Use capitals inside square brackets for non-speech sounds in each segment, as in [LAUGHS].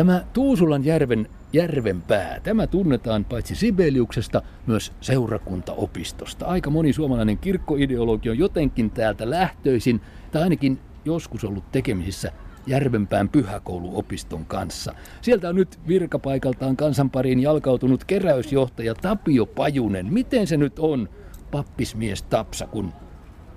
Tämä Tuusulan järven järvenpää, tämä tunnetaan paitsi Sibeliuksesta myös seurakuntaopistosta. Aika moni suomalainen kirkkoideologi on jotenkin täältä lähtöisin, tai ainakin joskus ollut tekemisissä Järvenpään pyhäkouluopiston kanssa. Sieltä on nyt virkapaikaltaan kansanpariin jalkautunut keräysjohtaja Tapio Pajunen. Miten se nyt on, pappismies Tapsa, kun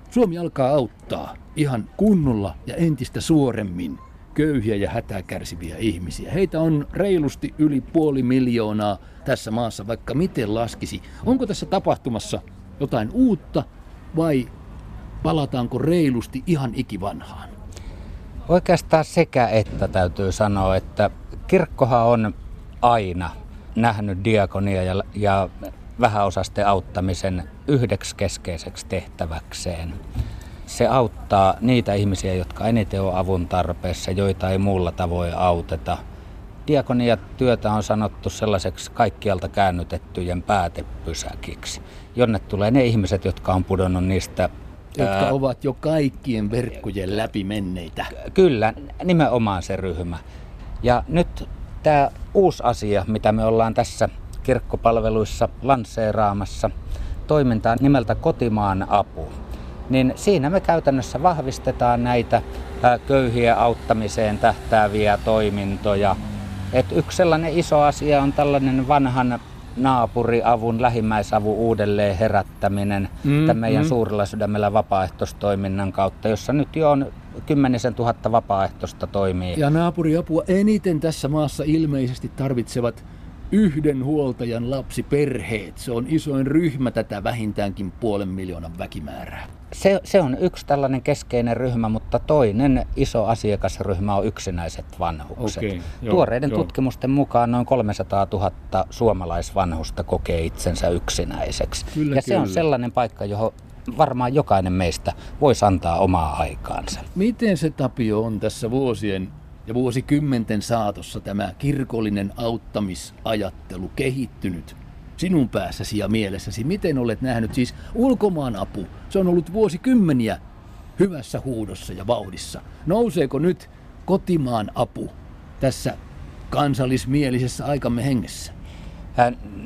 Suomi alkaa auttaa ihan kunnolla ja entistä suoremmin köyhiä ja hätää kärsiviä ihmisiä. Heitä on reilusti yli puoli miljoonaa tässä maassa, vaikka miten laskisi. Onko tässä tapahtumassa jotain uutta vai palataanko reilusti ihan ikivanhaan? Oikeastaan sekä että täytyy sanoa, että kirkkohan on aina nähnyt diakonia ja, ja vähäosasten auttamisen yhdeksi keskeiseksi tehtäväkseen. Se auttaa niitä ihmisiä, jotka eniten on avun tarpeessa, joita ei muulla tavoin auteta. Diakonia-työtä on sanottu sellaiseksi kaikkialta käännytettyjen päätepysäkiksi, jonne tulee ne ihmiset, jotka on pudonnut niistä jotka ää, ovat jo kaikkien verkkojen läpi menneitä. Kyllä, nimenomaan se ryhmä. Ja nyt tämä uusi asia, mitä me ollaan tässä kirkkopalveluissa lanseeraamassa, toimintaa nimeltä Kotimaan apu. Niin siinä me käytännössä vahvistetaan näitä köyhiä auttamiseen tähtääviä toimintoja. Et yksi sellainen iso asia on tällainen vanhan naapuriavun, lähimmäisavun uudelleen herättäminen mm, tämän meidän mm. suurella sydämellä vapaaehtoistoiminnan kautta, jossa nyt jo on kymmenisen tuhatta vapaaehtoista toimii. Ja naapuriapua eniten tässä maassa ilmeisesti tarvitsevat yhden huoltajan lapsiperheet. Se on isoin ryhmä tätä vähintäänkin puolen miljoonan väkimäärää. Se, se on yksi tällainen keskeinen ryhmä, mutta toinen iso asiakasryhmä on yksinäiset vanhukset. Okay, joo, Tuoreiden joo. tutkimusten mukaan noin 300 000 suomalaisvanhusta kokee itsensä yksinäiseksi. Kyllä, ja se kyllä. on sellainen paikka, johon varmaan jokainen meistä voisi antaa omaa aikaansa. Miten se Tapio on tässä vuosien ja vuosikymmenten saatossa tämä kirkollinen auttamisajattelu kehittynyt sinun päässäsi ja mielessäsi? Miten olet nähnyt siis ulkomaan apu? Se on ollut vuosikymmeniä hyvässä huudossa ja vauhdissa. Nouseeko nyt kotimaan apu tässä kansallismielisessä aikamme hengessä?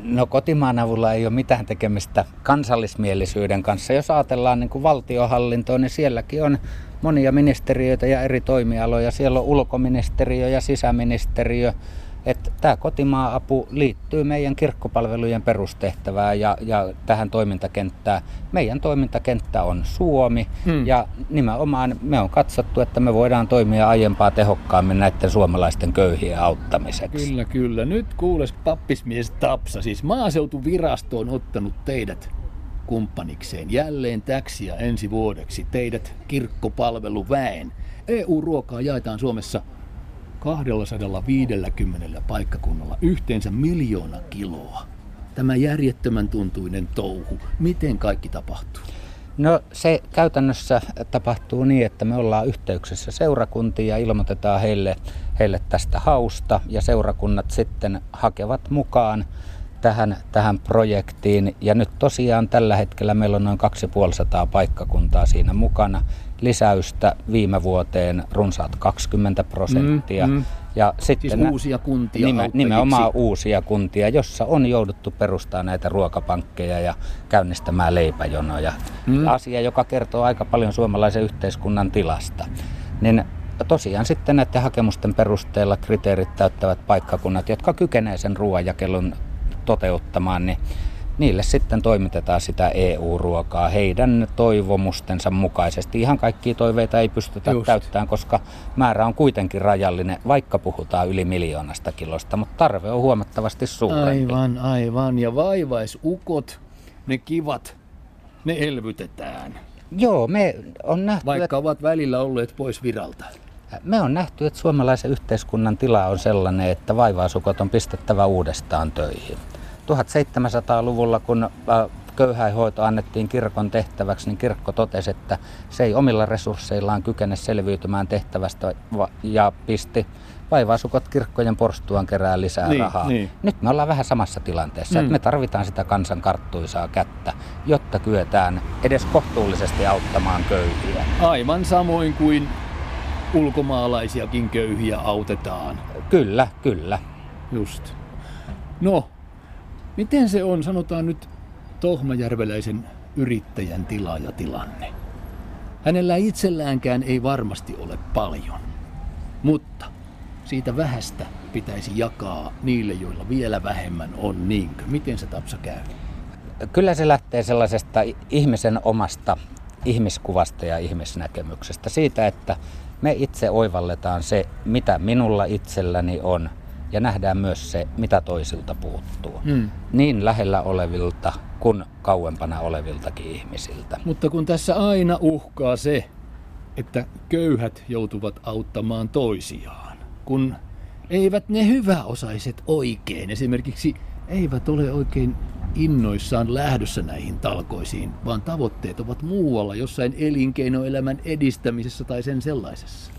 No kotimaan avulla ei ole mitään tekemistä kansallismielisyyden kanssa. Jos ajatellaan niin kuin valtiohallintoa, niin sielläkin on monia ministeriöitä ja eri toimialoja. Siellä on ulkoministeriö ja sisäministeriö. Että tämä kotimaa-apu liittyy meidän kirkkopalvelujen perustehtävään ja, ja tähän toimintakenttään. Meidän toimintakenttä on Suomi hmm. ja nimenomaan me on katsottu, että me voidaan toimia aiempaa tehokkaammin näiden suomalaisten köyhien auttamiseksi. Kyllä, kyllä. Nyt kuules pappismies Tapsa, siis maaseutuvirasto on ottanut teidät kumppanikseen jälleen täksiä ensi vuodeksi teidät kirkkopalveluväen. EU-ruokaa jaetaan Suomessa 250 paikkakunnalla yhteensä miljoona kiloa. Tämä järjettömän tuntuinen touhu, miten kaikki tapahtuu? No se käytännössä tapahtuu niin, että me ollaan yhteyksissä seurakuntiin ja ilmoitetaan heille, heille tästä hausta ja seurakunnat sitten hakevat mukaan tähän, tähän projektiin. Ja nyt tosiaan tällä hetkellä meillä on noin 2500 paikkakuntaa siinä mukana. Lisäystä viime vuoteen runsaat 20 prosenttia. Mm, mm. Ja sitten siis uusia kuntia nime, Nimenomaan uusia kuntia, jossa on jouduttu perustaa näitä ruokapankkeja ja käynnistämään leipäjonoja. Mm. Asia, joka kertoo aika paljon suomalaisen yhteiskunnan tilasta. Niin tosiaan sitten näiden hakemusten perusteella kriteerit täyttävät paikkakunnat, jotka kykenevät sen ruoanjakelun toteuttamaan, niin niille sitten toimitetaan sitä EU-ruokaa heidän toivomustensa mukaisesti. Ihan kaikkia toiveita ei pystytä Just. täyttämään, koska määrä on kuitenkin rajallinen, vaikka puhutaan yli miljoonasta kilosta, mutta tarve on huomattavasti suurempi. Aivan, aivan. Ja vaivaisukot, ne kivat, ne elvytetään. Joo, me on nähty... Vaikka että... ovat välillä olleet pois viralta. Me on nähty, että suomalaisen yhteiskunnan tila on sellainen, että vaivaisukot on pistettävä uudestaan töihin. 1700-luvulla, kun äh, köyhäinhoito annettiin kirkon tehtäväksi, niin kirkko totesi, että se ei omilla resursseillaan kykene selviytymään tehtävästä ja pisti vaivaisukot kirkkojen porstuan kerää lisää niin, rahaa. Niin. Nyt me ollaan vähän samassa tilanteessa, mm. että me tarvitaan sitä kansan karttuisaa kättä, jotta kyetään edes kohtuullisesti auttamaan köyhiä. Aivan samoin kuin ulkomaalaisiakin köyhiä autetaan. Kyllä, kyllä. Just. No, miten se on, sanotaan nyt Tohmajärveläisen yrittäjän tilaajatilanne? Hänellä itselläänkään ei varmasti ole paljon, mutta siitä vähästä pitäisi jakaa niille, joilla vielä vähemmän on, niinkö? Miten se Tapsa käy? Kyllä se lähtee sellaisesta ihmisen omasta ihmiskuvasta ja ihmisnäkemyksestä. Siitä, että me itse oivalletaan se, mitä minulla itselläni on, ja nähdään myös se, mitä toisilta puuttuu. Hmm. Niin lähellä olevilta kuin kauempana oleviltakin ihmisiltä. Mutta kun tässä aina uhkaa se, että köyhät joutuvat auttamaan toisiaan, kun eivät ne hyväosaiset oikein esimerkiksi eivät ole oikein innoissaan lähdössä näihin talkoisiin, vaan tavoitteet ovat muualla, jossain elinkeinoelämän edistämisessä tai sen sellaisessa.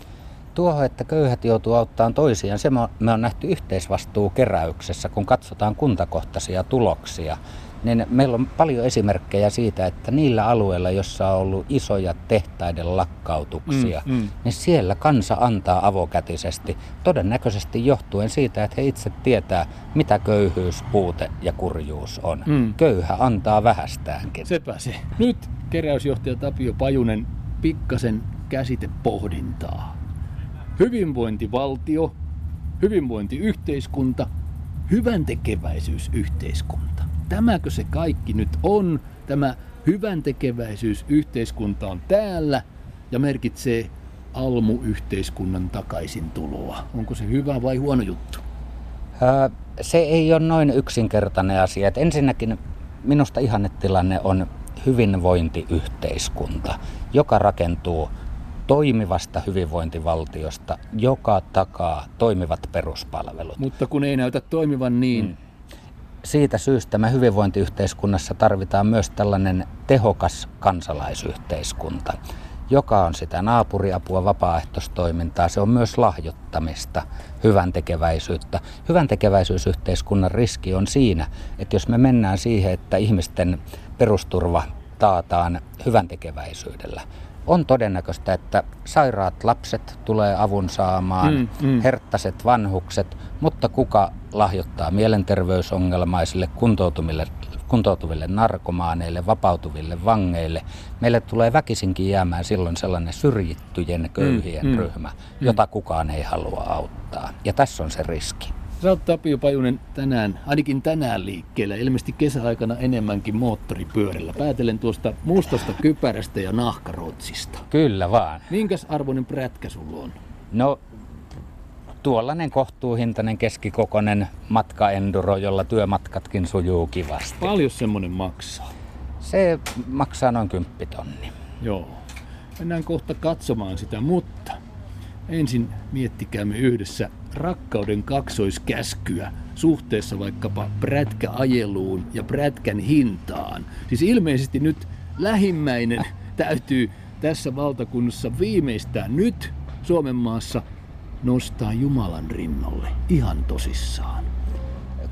Tuohon, että köyhät joutuu auttamaan toisiaan, se me on nähty yhteisvastuukeräyksessä, kun katsotaan kuntakohtaisia tuloksia niin meillä on paljon esimerkkejä siitä, että niillä alueilla, joissa on ollut isoja tehtaiden lakkautuksia, mm, mm. niin siellä kansa antaa avokätisesti, todennäköisesti johtuen siitä, että he itse tietää, mitä köyhyys, puute ja kurjuus on. Mm. Köyhä antaa vähästäänkin. Sepä se. Nyt keräysjohtaja Tapio Pajunen pikkasen käsitepohdintaa. Hyvinvointivaltio, hyvinvointiyhteiskunta, hyvän tekeväisyysyhteiskunta tämäkö se kaikki nyt on? Tämä hyvän tekeväisyysyhteiskunta on täällä ja merkitsee almuyhteiskunnan takaisin tuloa. Onko se hyvä vai huono juttu? se ei ole noin yksinkertainen asia. Et ensinnäkin minusta ihannetilanne on hyvinvointiyhteiskunta, joka rakentuu toimivasta hyvinvointivaltiosta, joka takaa toimivat peruspalvelut. Mutta kun ei näytä toimivan niin, mm siitä syystä me hyvinvointiyhteiskunnassa tarvitaan myös tällainen tehokas kansalaisyhteiskunta, joka on sitä naapuriapua, vapaaehtoistoimintaa, se on myös lahjoittamista, hyvän tekeväisyyttä. Hyvän tekeväisyysyhteiskunnan riski on siinä, että jos me mennään siihen, että ihmisten perusturva taataan hyvän tekeväisyydellä, on todennäköistä, että sairaat lapset tulee avun saamaan, mm, mm. herttaset vanhukset, mutta kuka lahjoittaa mielenterveysongelmaisille, kuntoutuville, kuntoutuville narkomaaneille, vapautuville vangeille. Meille tulee väkisinkin jäämään silloin sellainen syrjittyjen köyhien mm, mm ryhmä, mm. jota kukaan ei halua auttaa. Ja tässä on se riski. Sä oot Tapio Pajunen tänään, ainakin tänään liikkeellä, ilmeisesti kesäaikana enemmänkin moottoripyörällä. Päätelen tuosta mustasta kypärästä ja nahkarotsista. Kyllä vaan. Minkäs arvoinen prätkä sulla on? No, tuollainen kohtuuhintainen keskikokoinen matkaenduro, jolla työmatkatkin sujuu kivasti. Paljon semmonen maksaa? Se maksaa noin kymppitonni. Joo. Mennään kohta katsomaan sitä, mutta ensin miettikäämme yhdessä rakkauden kaksoiskäskyä suhteessa vaikkapa prätkäajeluun ja prätkän hintaan. Siis ilmeisesti nyt lähimmäinen täytyy tässä valtakunnassa viimeistään nyt Suomen maassa nostaa Jumalan rinnalle ihan tosissaan.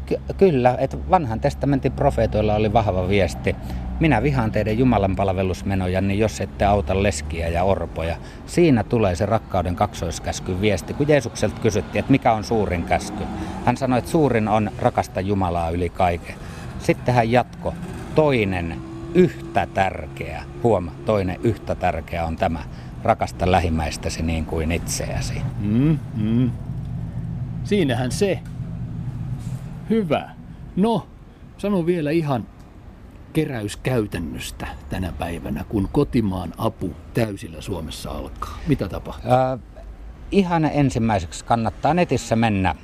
Ky- kyllä, että vanhan testamentin profeetoilla oli vahva viesti minä vihaan teidän Jumalan palvelusmenoja, niin jos ette auta leskiä ja orpoja. Siinä tulee se rakkauden kaksoiskäsky viesti, kun Jeesukselta kysyttiin, että mikä on suurin käsky. Hän sanoi, että suurin on rakasta Jumalaa yli kaiken. Sitten hän jatko, toinen yhtä tärkeä, huoma, toinen yhtä tärkeä on tämä, rakasta lähimmäistäsi niin kuin itseäsi. Mm, mm. Siinähän se. Hyvä. No, sano vielä ihan keräyskäytännöstä tänä päivänä, kun kotimaan apu täysillä Suomessa alkaa? Mitä tapahtuu? Äh, ihan ensimmäiseksi kannattaa netissä mennä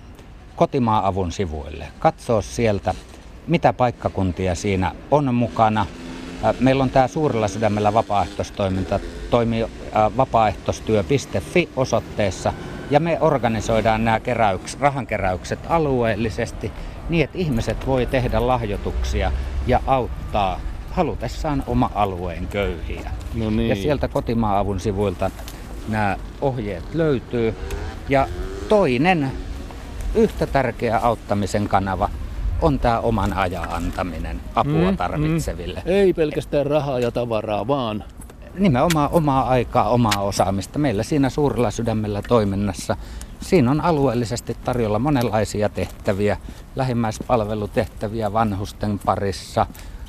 kotimaan avun sivuille. Katsoa sieltä, mitä paikkakuntia siinä on mukana. Meillä on tämä Suurella sydämellä vapaaehtoistoiminta, toimii vapaaehtoistyö.fi osoitteessa ja me organisoidaan nämä keräyks, rahankeräykset alueellisesti niin, että ihmiset voi tehdä lahjoituksia ja auttaa halutessaan oma alueen köyhiä. No niin. Ja sieltä kotimaavun sivuilta nämä ohjeet löytyy. Ja toinen yhtä tärkeä auttamisen kanava on tämä oman ajan antaminen apua mm, tarvitseville. Mm. Ei pelkästään rahaa ja tavaraa, vaan nimenomaan omaa aikaa, omaa osaamista. Meillä siinä suurella sydämellä toiminnassa Siinä on alueellisesti tarjolla monenlaisia tehtäviä, lähimmäispalvelutehtäviä vanhusten parissa,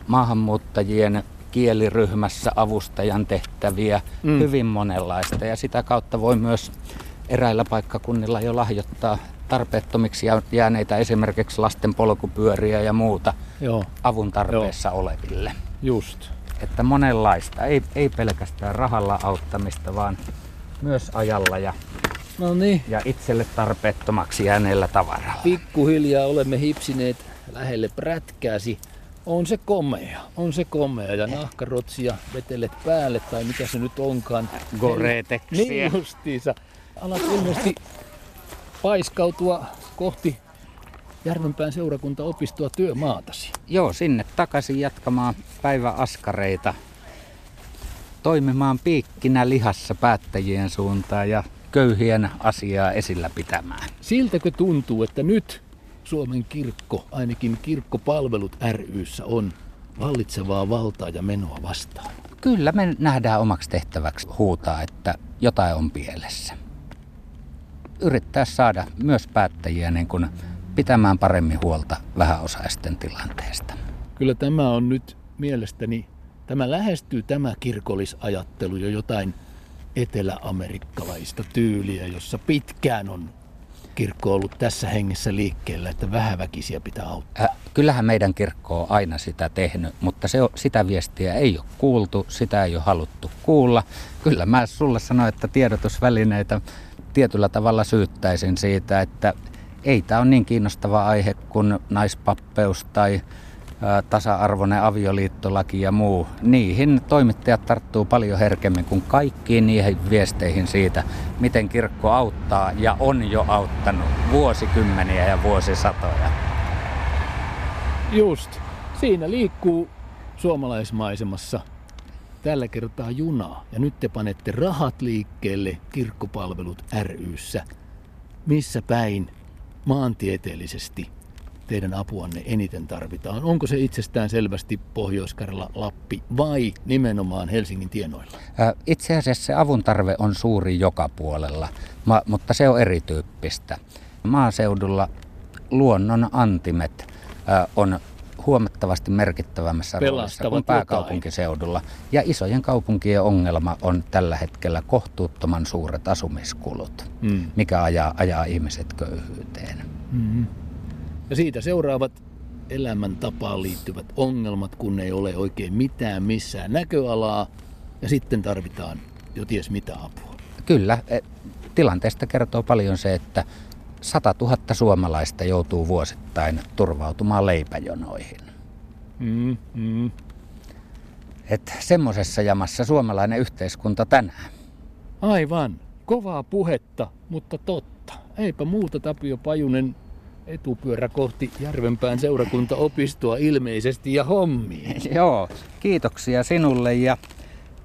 maahanmuuttajien kieliryhmässä avustajan tehtäviä, mm. hyvin monenlaista. Ja sitä kautta voi myös eräillä paikkakunnilla jo lahjoittaa tarpeettomiksi jääneitä esimerkiksi lasten polkupyöriä ja muuta Joo. avun tarpeessa Joo. oleville. Just. Että monenlaista, ei, ei pelkästään rahalla auttamista, vaan myös ajalla ja No niin. Ja itselle tarpeettomaksi jääneellä tavaralla. Pikkuhiljaa olemme hipsineet lähelle prätkääsi. On se komea, on se komea. Ja nahkarotsia vetelet päälle, tai mitä se nyt onkaan. Goreteksiä. Niin justiinsa. Alat ilmeisesti paiskautua kohti Järvenpään seurakuntaopistoa työmaatasi. Joo, sinne takaisin jatkamaan päiväaskareita. Toimimaan piikkinä lihassa päättäjien suuntaan ja köyhien asiaa esillä pitämään. Siltäkö tuntuu, että nyt Suomen kirkko, ainakin kirkkopalvelut ryssä on vallitsevaa valtaa ja menoa vastaan? Kyllä me nähdään omaksi tehtäväksi huutaa, että jotain on pielessä. Yrittää saada myös päättäjiä niin kuin pitämään paremmin huolta vähäosaisten tilanteesta. Kyllä tämä on nyt mielestäni, tämä lähestyy tämä kirkollisajattelu jo jotain eteläamerikkalaista tyyliä, jossa pitkään on kirkko ollut tässä hengessä liikkeellä, että vähäväkisiä pitää auttaa. Äh, kyllähän meidän kirkko on aina sitä tehnyt, mutta se, sitä viestiä ei ole kuultu, sitä ei ole haluttu kuulla. Kyllä mä sulle sanoin, että tiedotusvälineitä tietyllä tavalla syyttäisin siitä, että ei tämä ole niin kiinnostava aihe kuin naispappeus tai tasa-arvoinen avioliittolaki ja muu, niihin toimittajat tarttuu paljon herkemmin kuin kaikkiin niihin viesteihin siitä, miten kirkko auttaa ja on jo auttanut vuosikymmeniä ja vuosisatoja. Just. Siinä liikkuu suomalaismaisemassa tällä kertaa junaa. Ja nyt te panette rahat liikkeelle kirkkopalvelut ryssä. Missä päin maantieteellisesti teidän apuanne eniten tarvitaan? Onko se itsestään selvästi pohjois Lappi vai nimenomaan Helsingin tienoilla? Itse asiassa se avun tarve on suuri joka puolella, mutta se on erityyppistä. Maaseudulla luonnon antimet on huomattavasti merkittävämmässä roolissa kuin pääkaupunkiseudulla. Ja isojen kaupunkien ongelma on tällä hetkellä kohtuuttoman suuret asumiskulut, mm. mikä ajaa, ajaa ihmiset köyhyyteen. Mm-hmm. Ja siitä seuraavat elämäntapaan liittyvät ongelmat, kun ei ole oikein mitään missään näköalaa. Ja sitten tarvitaan jo ties mitä apua. Kyllä. E, tilanteesta kertoo paljon se, että 100 000 suomalaista joutuu vuosittain turvautumaan leipäjonoihin. Mm, mm. Et semmoisessa jamassa suomalainen yhteiskunta tänään. Aivan. Kovaa puhetta, mutta totta. Eipä muuta Tapio Pajunen etupyörä kohti Järvenpään seurakuntaopistoa ilmeisesti ja hommiin. [LAUGHS] Joo, kiitoksia sinulle ja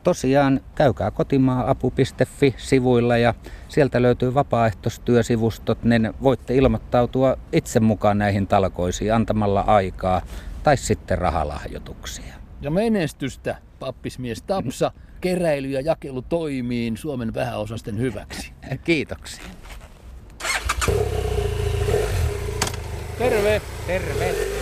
tosiaan käykää kotimaaapu.fi sivuilla ja sieltä löytyy vapaaehtoistyösivustot, niin voitte ilmoittautua itse mukaan näihin talkoisiin antamalla aikaa tai sitten rahalahjoituksia. Ja menestystä, pappismies Tapsa, keräily ja jakelu toimiin Suomen vähäosasten hyväksi. [LAUGHS] Kiitoksia. Terve! Terve!